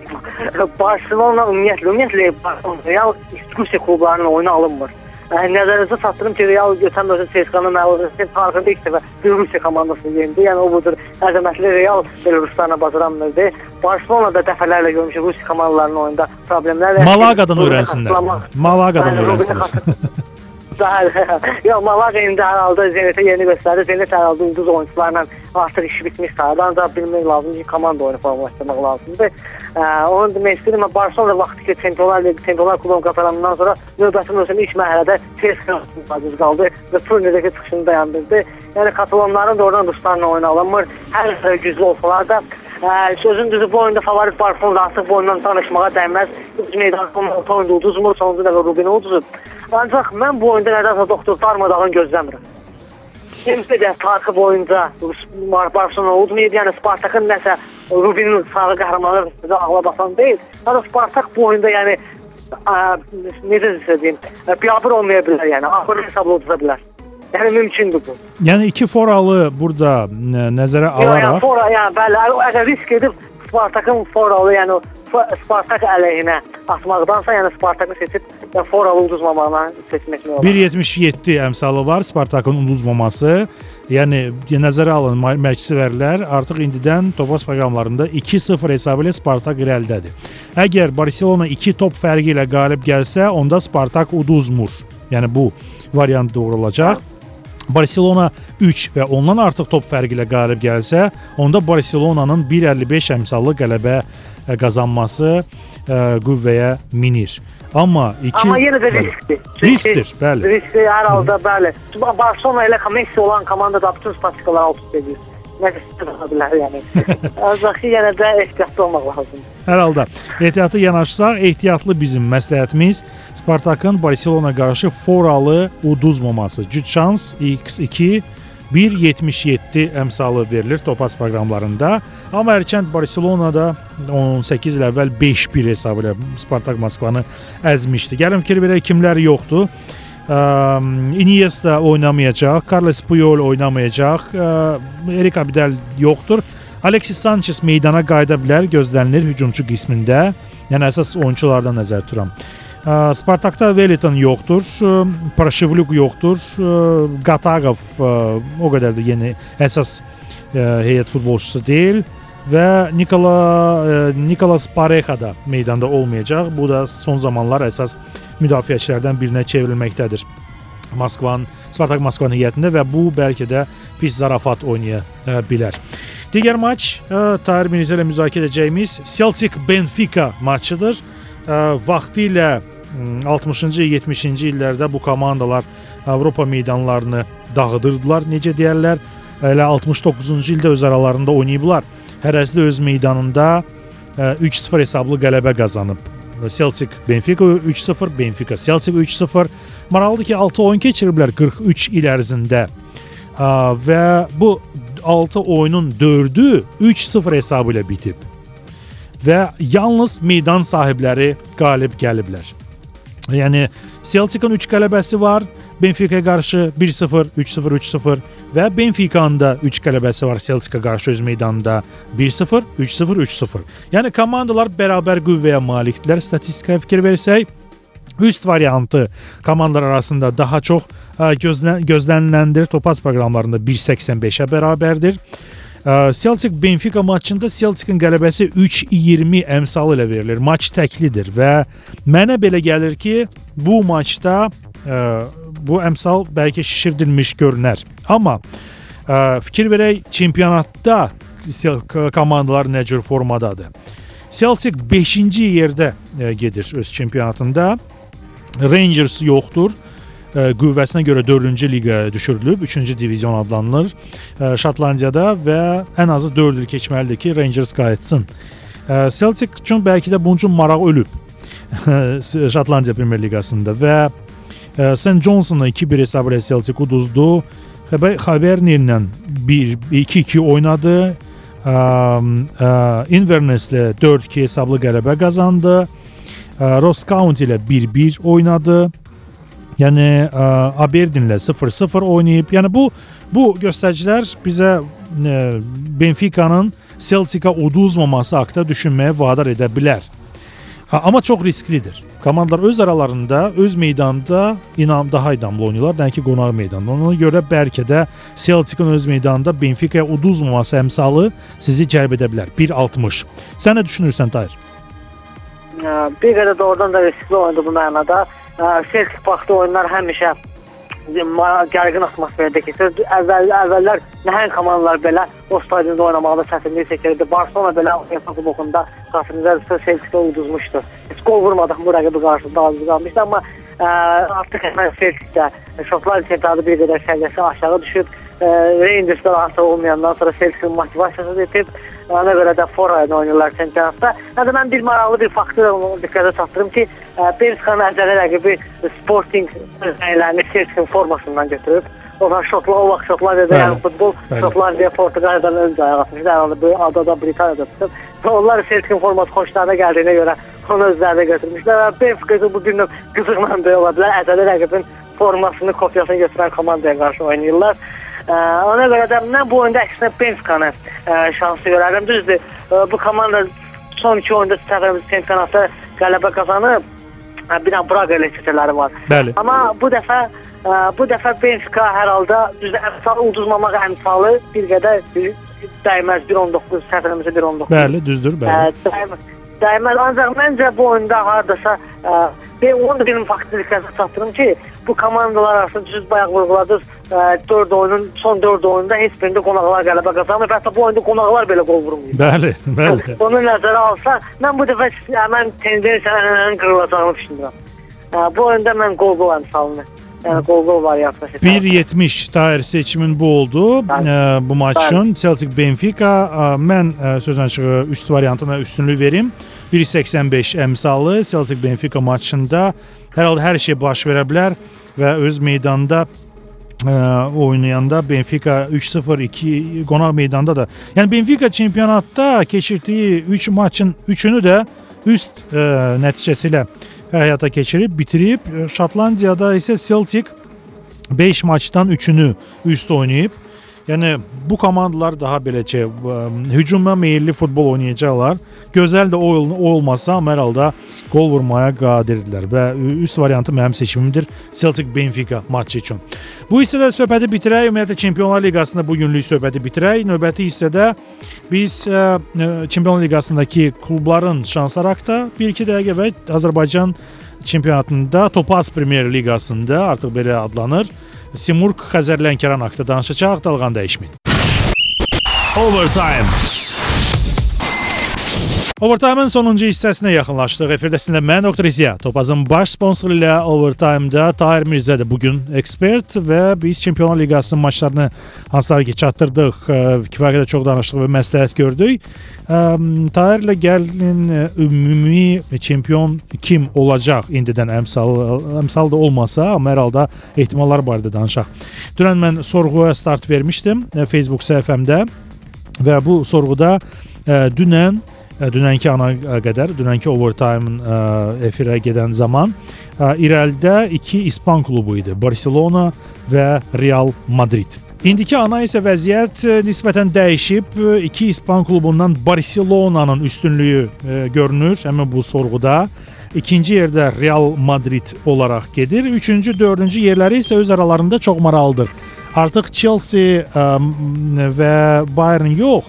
[SPEAKER 2] Barcelona ümumiyyətlə, ümumiyyətlə Real Rusiya klublarının oyunu alınmır. Ə, Nəzərinizə çatdırım ki, Real götən dövrün CSKA-nın məğlub etdi. Tarixində ilk dəfə Rusiya komandasını yendi. Yəni o budur. Əzəmətli Real belə Ruslarla bacaranmırdı. Barcelona da dəfələrlə görmüşük Rusiya komandalarının oyunda problemlər.
[SPEAKER 1] Malaqadan öyrənsinlər. Malaqadan öyrənsinlər.
[SPEAKER 2] Daha, yox, Malaga indi hər halda Zenitə yeni göstərdi. Zenit hər halda ulduz oyunçularla artıq işi bitmiş sayılır. Ancaq bilmək lazımdır ki, komanda oyunu formalaşdırmaq lazımdır. Ə, onu demək istəyirəm, Barcelona vaxtı ki, Çempionlar Ligi, Çempionlar Kubovu qazarandan sonra növbəti mövsüm ilk mərhələdə CSKA aciz qaldı və turnirdəki çıxışını dayandırdı. Yəni Katalonların doğrudan Ruslarla oyunu alınmır. Hər güclü olsalar da sözün düzü bu oyunda favorit Barcelona artıq bu oyundan danışmağa dəyməz. Üç meydan oyunda uduzmur, sonuncu dəfə Rubini uduzub. Ancaq mən bu oyunda nədənsə doktor darmadağın gözləmirəm. Kimsə də tarixi boyunca Barcelona udmayıb, yəni Spartakın nəsə Rubinin sarı qəhrəmanı bizə ağla basan deyil. Amma Spartak bu oyunda yəni ə, necə desəyim, biabır olmaya bilər, yəni axır hesabla uduza bilər. Yəni mümkündür bu.
[SPEAKER 1] Yəni iki foralı burada nə- nəzərə
[SPEAKER 2] Yəni, yəni
[SPEAKER 1] alaraq
[SPEAKER 2] fora, yəni bəli, əgər risk edib Spartakın foralı, yəni Spartak əleyhinə atmaqdansa, yəni Spartakı seçib yəni, foralı uduzmamağına seçmək olar.
[SPEAKER 1] 1.77 əmsalı var Spartakın uduzmaması. Yəni nəzərə alın mə- mərkəzçilər artıq indidən Topaz proqramlarında 2-0 hesabı ilə Spartak irəlidədir. Əgər Barselona 2 top fərqi ilə qalib gəlsə, onda Spartak uduzmur. Yəni bu variant doğru olacaq. Barselona 3 və ondan artıq top fərqi ilə qalib gəlsə, onda Barselonanın 1.55 əmsallı qələbə ə, qazanması ə, qüvvəyə minir. Amma 2
[SPEAKER 2] Amma yenə də riskdir.
[SPEAKER 1] Riskdir, bəli.
[SPEAKER 2] Riskdir hər halda, bəli. Çünki Barcelona ilə Messi olan komanda da bütün statistikaları alt üst edir. Bilər yəni. Ancaq yenə də ehtiyatlı olmaq lazımdır.
[SPEAKER 1] Hər halda ehtiyatlı yanaşsaq, ehtiyatlı bizim məsləhətimiz Spartakın Barselona qarşı foralı uduzmaması. Cüt şans X2 1.77 əmsalı verilir Topaz proqramlarında. Amma hərçənd Barselonada 18 il əvvəl 5-1 hesabı ilə Spartak Moskvanı əzmişdi. Gəlin fikir verək kimlər yoxdur. Um, Iniesta oynamayacaq, Carles Puyol oynamayacaq, uh, Erik Abidal yoxdur. Alexis Sanchez meydana qayıda bilər, gözlənilir hücumçu qismində. Yəni əsas oyunçulardan nəzər tuturam. Ə, Spartakda Veliton yoxdur, ə, Praşevlyuk yoxdur, Qataqov o qədər də yeni əsas heyət futbolçusu deyil və Nikola ə, Nikolas Pareja da meydanda olmayacaq. Bu da son zamanlar əsas müdafiəçilərdən birinə çevrilməkdədir. Moskvanın Spartak Moskva heyətində və bu bəlkə də pis zarafat oynaya ə, bilər. Digər maç ə, Tahir Mirzə ilə müzakirə edəcəyimiz Celtic Benfica maçıdır. Ə, vaxtilə 60-cı, 70-ci illərdə bu komandalar Avropa meydanlarını dağıdırdılar, necə deyirlər. Elə 69-cu ildə öz aralarında oynayıblar. Hərəzli öz meydanında 3-0 hesablı qələbə qazanıb. Celtic Benfica 3-0, Benfica Celtic 3-0. Maraqlıdır ki, 6 oyun keçiriblər 43 il ərzində. Və bu 6 oyunun 4-ü 3-0 hesabı ilə bitib. Və yalnız meydan sahibləri qalib gəliblər. Yəni Celtic-in 3 qələbəsi var, Benfica-ya qarşı 1-0, 3-0, 3-0 və Benfica-nın da 3 qələbəsi var Celtic-a qarşı öz meydanında 1-0, 3-0, 3-0. Yəni komandalar bərabər qüvvəyə malikdirlər. Statistikaya fikir versək, üst variantı komandalar arasında daha çox gözlən gözləniləndir. Topaz proqramlarında 1.85-ə bərabərdir. Celtic Benfica maçında Celtic-in qələbəsi 3-20 əmsalı ilə verilir. Maç təklidir və mənə belə gəlir ki, bu maçda ə, bu əmsal bəlkə şişirdilmiş görünər. Amma ə, fikir verək çempionatda komandalar nə cür formadadır. Celtic 5-ci yerdə ə, gedir öz çempionatında. Rangers yoxdur qüvvəsinə görə 4-cü liqaya düşürülüb, 3-cü divizion adlanılır Şotlandiyada və ən azı 4 il keçməlidir ki, Rangers qayıtsın. Celtic üçün bəlkə də bunun üçün maraq ölüb Şotlandiya Premyer Liqasında və St. Johnsonla 2-1 hesabı ilə Celtic uduzdu. Xabernerlə 1-2-2 oynadı. Inverness-lə 4-2 hesablı qələbə qazandı. Ross County ilə 1-1 oynadı. Yəni ə, Aberdinlə 0-0 oynayıb. Yəni bu bu göstəricilər bizə ə, Benfica-nın Celtic-a uduzmaması haqqında düşünməyə vadar edə bilər. Amma çox risklidir. Komandalar öz aralarında, öz meydanında inam daha idamlı oynayırlar, nəinki qonaq meydanında. Ona görə bəlkə də Celtic-in öz meydanında Benfica-ya uduzmaması əmsalı sizi cəlb edə bilər. 1.60. Sən nə düşünürsən Tahir?
[SPEAKER 2] Bir qədər doğrudan da riskli oyundu bu mənada. Celtic vaxtı oyunlar həmişə gərgin atmosferdə keçir. Əvvəl əvvəllər nəhəng komandalar belə o stadionda oynamaqda çətinlik çəkirdi. Barcelona belə UEFA kubokunda xatırınızda Celtic-ə uduzmuşdu. Heç qol vurmadıq bu rəqibi qarşısında azı qalmışdı, amma ə, artıq Celtic-də Şotlandiya çempionatı bir qədər səviyyəsi aşağı düşüb. Rangers-də artıq olmayandan sonra Celtic motivasiyası itib. Ona görə də forayla oynayırlar çempionatda. Hətta mən bir maraqlı bir faktı diqqətə çatdırım ki, Belçikanın əzəli rəqibi Sporting rəylərini Celtic formasından götürüb. O da Şotland, o vaxt Şotlandiyada yəni futbol Şotlandiya Portuqaliyadan öncə ayaq atmışdı. Herhalde bu adada Britaniyada tutub. Onlar Celtic forması xoşlarına gəldiyinə görə onu özlərinə götürmüşlər və Benfica bu gün qızıqla bilər. Əzəli rəqibin formasını, kopyasını götürən komandaya qarşı oynayırlar. Ə, ona görə də mən bu oyunda əksinə Benfica-nı şansı görərəm. Düzdür, ə, bu komanda son iki oyunda səfərimiz çempionatda qələbə qazanıb. Ə, bir dənə Braga ilə keçələri var.
[SPEAKER 1] Bəli.
[SPEAKER 2] Amma bu dəfə ə, bu dəfə Benfica hər halda düzdür, əmsal uduzmamaq əmsalı bir qədər dəyməz 1.19 səfərimizə 1.19.
[SPEAKER 1] Bəli, düzdür, bəli.
[SPEAKER 2] Ə, dəyməz. Dəyməz. Ancaq məncə bu oyunda hardasa ə, ben onu da benim faktörü dikkate çatdırım ki bu komandalar arasında siz bayaq vurguladınız 4 oyunun son 4 oyunda heç birində qonaqlar qələbə qazanmır. Hətta bu oyunda qonaqlar belə qol vurmur.
[SPEAKER 1] Bəli, bəli.
[SPEAKER 2] Onu nəzərə alsaq, mən bu dəfə həmin tendensiyanın qırılacağını düşünürəm. Bu oyunda mən qol qol əmsalını Yəni qol-qol variantı.
[SPEAKER 1] 1.70 Tahir seçimin bu oldu. Ə, bu maç üçün Celtic Benfica. Ə, mən ə, sözən çığı üst variantına üstünlük verim. 1.85 əmsalı Celtic Benfica maçında hər halda hər şey baş verə bilər və öz meydanında ə, oynayanda Benfica 3-0 2 qonaq meydanda da. Yəni Benfica çempionatda keçirdiyi 3 maçın 3-ünü də üst ə, nəticəsi ilə həyata keçirib bitirib. Şotlandiyada isə Celtic 5 maçdan 3-ünü üst oynayıb. Yəni bu komandalar daha beləcə ə, hücuma meylli futbol oynayacaqlar. Gözəl də o, o olmasa hər halda qol vurmaya qadirdirlər və üst variantı mənim seçimimdir Celtic Benfica matçı üçün. Bu hissədə söhbəti bitirək. Ümumiyyətlə Çempionlar Liqasında bu günlük söhbəti bitirək. Növbəti hissədə biz ə, Çempionlar Liqasındakı klubların şansları haqqında 1-2 dəqiqə və Azərbaycan çempionatında Topaz Premyer Liqasında artıq belə adlanır. Simurq Xəzər Lənkəran haqqında danışacaq, dalğan dəyişməyin.
[SPEAKER 3] Overtime.
[SPEAKER 1] Overtime-ın sonuncu hissəsinə yaxınlaşdıq. Efirdə sizinlə mən Dr. İziya. Topazın baş sponsoru ilə Overtime-da Tahir Mirzədir bugün ekspert və biz Çempionlar Liqasının maçlarını hansılar ki çatdırdıq, kifayət qədər çox danışdıq və məsləhət gördük. Tahirlə gəlin ümumi çempion kim olacaq indidən əmsal əmsal da olmasa, amma hər halda ehtimallar barədə danışaq. Dünən mən sorğuya start vermişdim Facebook səhifəmdə və bu sorğuda dünən dünənki ana qədər, dünənki overtime-ın efirə gedən zaman irəlidə iki İspan klubu idi. Barselona və Real Madrid. İndiki ana isə vəziyyət nisbətən dəyişib. İki İspan klubundan Barselonanın üstünlüyü görünür həmin bu sorğuda. İkinci yerdə Real Madrid olaraq gedir. Üçüncü, dördüncü yerləri isə öz aralarında çox maraqlıdır. Artıq Chelsea və Bayern yox,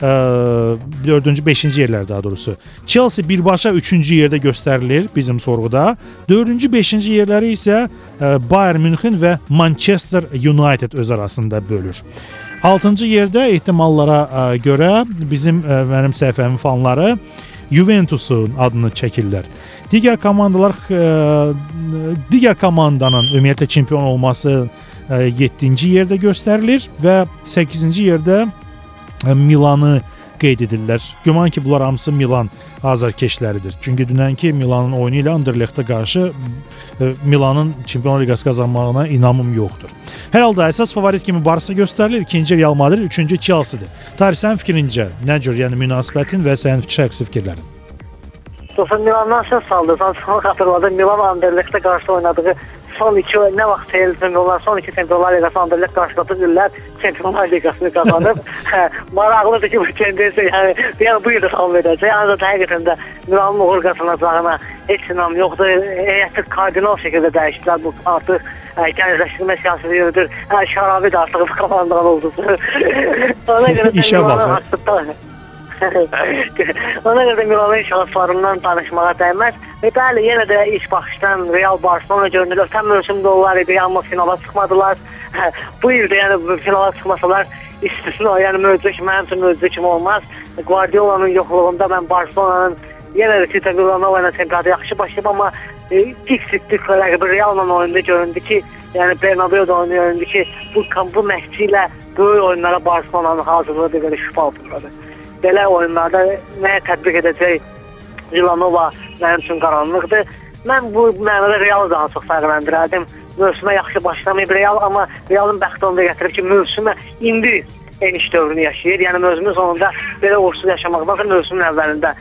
[SPEAKER 1] 4-cü, 5-ci yerlər daha doğrusu. Chelsea birbaşa 3-cü yerdə göstərilir bizim sorğuda. 4-cü, 5-ci yerləri isə Bayern Münxen və Manchester United öz arasında bölür. 6-cı yerdə ehtimallara görə bizim mənim səhifəmin fanları Juventusun adını çəkirlər. Digər komandalar digər komandanın ümumiyyətlə çempion olması 7-ci yerdə göstərilir və 8-ci yerdə Milanı qeyd edirlər. Güman ki, bunlar hamısı Milan azarkeşləridir. Çünki dünənki Milanın oyunu ilə Anderlechtə qarşı Milanın Çempionlar Liqası qazanmağına inamım yoxdur. Hər halda əsas favorit kimi Barsa göstərilir, ikinci Real Madrid, üçüncü Chelsea-dir. Tarix sən fikrincə nə cür, yəni münasibətin və sənin şəxsi fikirlərin?
[SPEAKER 2] Dostum Milandan söz saldırsan, son xatırladım. Milan Anderlechtə qarşı oynadığı son iki nə vaxt çempionlar, son iki çempionlar liqası Anderlecht qarşılaşıb illər çempionlar liqasını qazanıb. hə, maraqlıdır ki, bu tendensiya yəni, yəni bu il də davam edəcək. Ancaq həqiqətən də Milanın uğur qazanacağına heç inam yoxdur. Heyəti kardinal şəkildə dəyişdilər. Bu artıq gəncləşdirmə siyasəti yürüdür. Hə, şərabi də artıq bu komandadan oldu. Ona görə
[SPEAKER 1] işə bax.
[SPEAKER 2] Ona görə Milanın şanslarından danışmağa dəyməz. Və bəli, yenə də ilk baxışdan Real Barcelona görünür. Ötən mövsümdə onlar idi, amma finala çıxmadılar. Bu il də yəni finala çıxmasalar istisna, yəni möcüzə kimi, mənim üçün möcüzə kimi olmaz. Guardiola'nın yoxluğunda mən Barcelona'nın yenə də Tita Villanova ilə çempionata yaxşı başlayıb, amma e, ciddi rəqibi Real'la oyunda göründü ki, yəni Bernabeu-da oynuyor ki, bu bu məşqçi ilə böyük oyunlara Barcelona'nın hazırlığı da belə şübhə altındadır belə oyunlarda nəyə tətbiq edəcək Vilanova mənim üçün qaranlıqdır. Mən bu mənada Realı daha çox fərqləndirərdim. Mövsümə yaxşı başlamayıb Real, amma Realın bəxti onda gətirib ki, mövsümə indi eniş dövrünü yaşayır. Yəni mövsümün sonunda belə uğursuz yaşamaqdansa mövsümün əvvəlində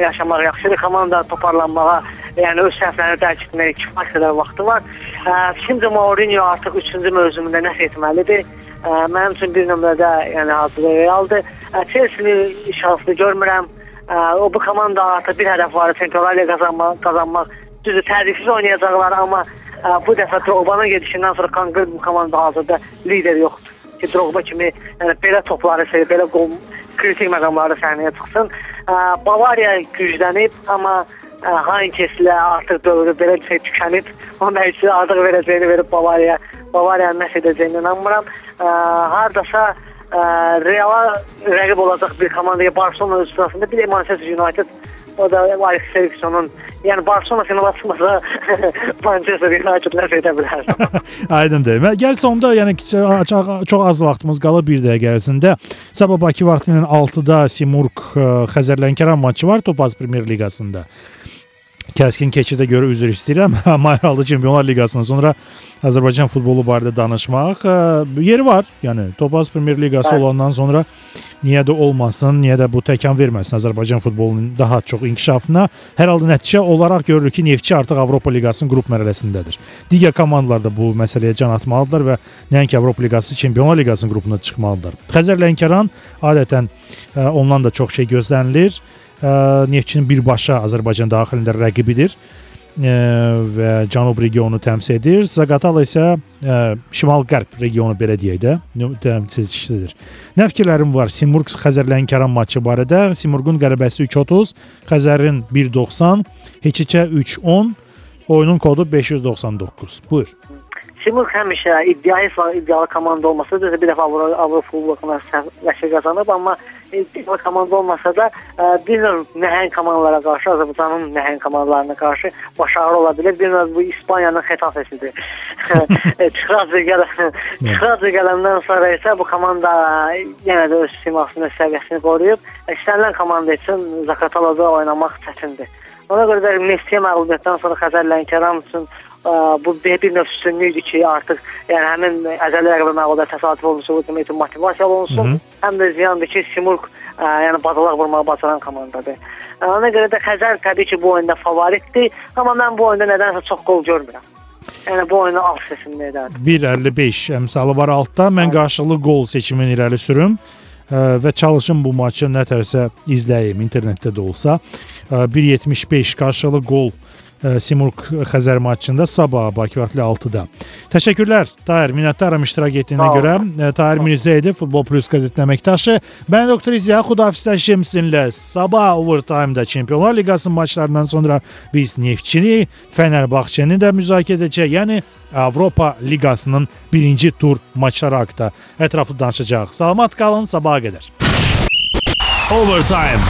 [SPEAKER 2] yaşamaq yaxşıdır. Komanda toparlanmağa, yəni öz səhvlərini dərk etməyə kifayət qədər vaxtı var. Şimdi Mourinho artıq 3-cü mövsümündə nəsə etməlidir. Mənim üçün bir nömrədə, yəni hazır Realdır. Chelsea-ni şanslı görmürəm. O bu komanda artıq bir hədəf var, Çempionlar Liqası qazanmaq, qazanmaq. Düzdür, təzyiqsiz oynayacaqlar, amma bu dəfə Drogba-nın gedişindən sonra konkret bu komanda hazırda lider yoxdur. Ki Drogba kimi yəni belə topları sevir, belə qol kritik məqamlarda səhnəyə çıxsın. Bavariya güclənib, amma Hankeslə artıq dövrü belə bir şey tükənib. O məşqçi artıq verəcəyini verib Bavariya. Bavariyanın nəsə edəcəyini inanmıram. Hardasa Reala rəqib olacaq bir komandaya Barcelona öz sırasında bir Manchester United o da Alex Ferguson'un yəni Barcelona finala çıxmasa Manchester United nəsə edə bilər.
[SPEAKER 1] Aydındır. Və gəl sonda yəni çox, az vaxtımız qalır bir dəqiqə ərzində. Sabah Bakı vaxtı ilə 6-da Simurq Xəzərlənkəran maçı var Topaz Premyer Liqasında kəskin keçidə görə üzr istəyirəm. Mayralı Çempionlar Liqasından sonra Azərbaycan futbolu barədə danışmaq ə, yeri var. Yəni Topaz Premyer Liqası Bəli. olandan sonra niyə də olmasın, niyə də bu təkan verməsin Azərbaycan futbolunun daha çox inkişafına. Hər halda nəticə olaraq görürük ki, Neftçi artıq Avropa Liqasının qrup mərhələsindədir. Digər komandalar da bu məsələyə can atmalıdırlar və nəinki Avropa Liqası, Çempionlar Liqasının qrupuna çıxmalıdırlar. Xəzər Lənkəran adətən ə, ondan da çox şey gözlənilir. Neftçinin birbaşa Azərbaycan daxilində rəqibidir və cənub regionunu təmsil edir. Zaqatala isə şimal-qərb regionu belə deyək də, təmsilçisidir. Nə fikirlərim var Simurq Xəzər-Lənkəran maçı barədə? Simurqun qələbəsi 3.30, Xəzərin 1.90, Heçikə 3.10, oyunun kodu 599. Buyur.
[SPEAKER 2] Simurq həmişə iddialı iddialı komanda olmasa da bir dəfə Avro Avropa Kubokuna səfər qazanıb, amma iddialı komanda olmasa da ə, bir növ nəhəng komandalara qarşı, Azərbaycanın nəhəng komandalarına qarşı başarılı ola bilər. Bir növ bu İspaniyanın Xetafesidir. Çıxraz gələn çıxraz gələndən sonra isə bu komanda yenə də öz simasını, səviyyəsini qoruyub. İstənilən komanda üçün Zaqatalada oynamaq çətindir. Ona görə də Messiyə məğlubiyyətdən sonra Xəzər Lənkəran üçün ə, bu bir, növ üstünlükdür ki, artıq yəni həmin əzəli rəqibə məğlubiyyət təsadüf olunsa, bu demək üçün motivasiya olunsun. Hı -hı. Həm də ziyandır ki, Simurq ə, yəni badalaq vurmağı bacaran komandadır. Ə, ona görə də Xəzər təbii ki, bu oyunda favoritdir, amma mən bu oyunda nədənsə çox gol görmürəm. Yəni bu oyunu alt seçimini edərdim.
[SPEAKER 1] 1.55 əmsalı var altda. Mən qarşılıqlı gol seçimini irəli sürüm və çalışım bu maçı nətərsə izləyim internetdə də olsa. Ə, 1.75 qarşılıqlı gol ə, Simurq Xəzər maçında sabah Bakı vaxtı 6-da. Təşəkkürlər Tahir, minnətdaram iştirak etdiyinə görə. Tahir Mirzəyev Futbol Plus qəzetinin əməkdaşı. Mən doktor İziya Xudafizləşim sizinlə. Sabah overtime-da Çempionlar Liqası maçlarından sonra biz Neftçini, Fənərbağçəni də müzakirə edəcəyik. Yəni Avropa Liqasının birinci tur maçları haqqında ətraflı danışacağıq. Salamat qalın, sabaha qədər. Overtime.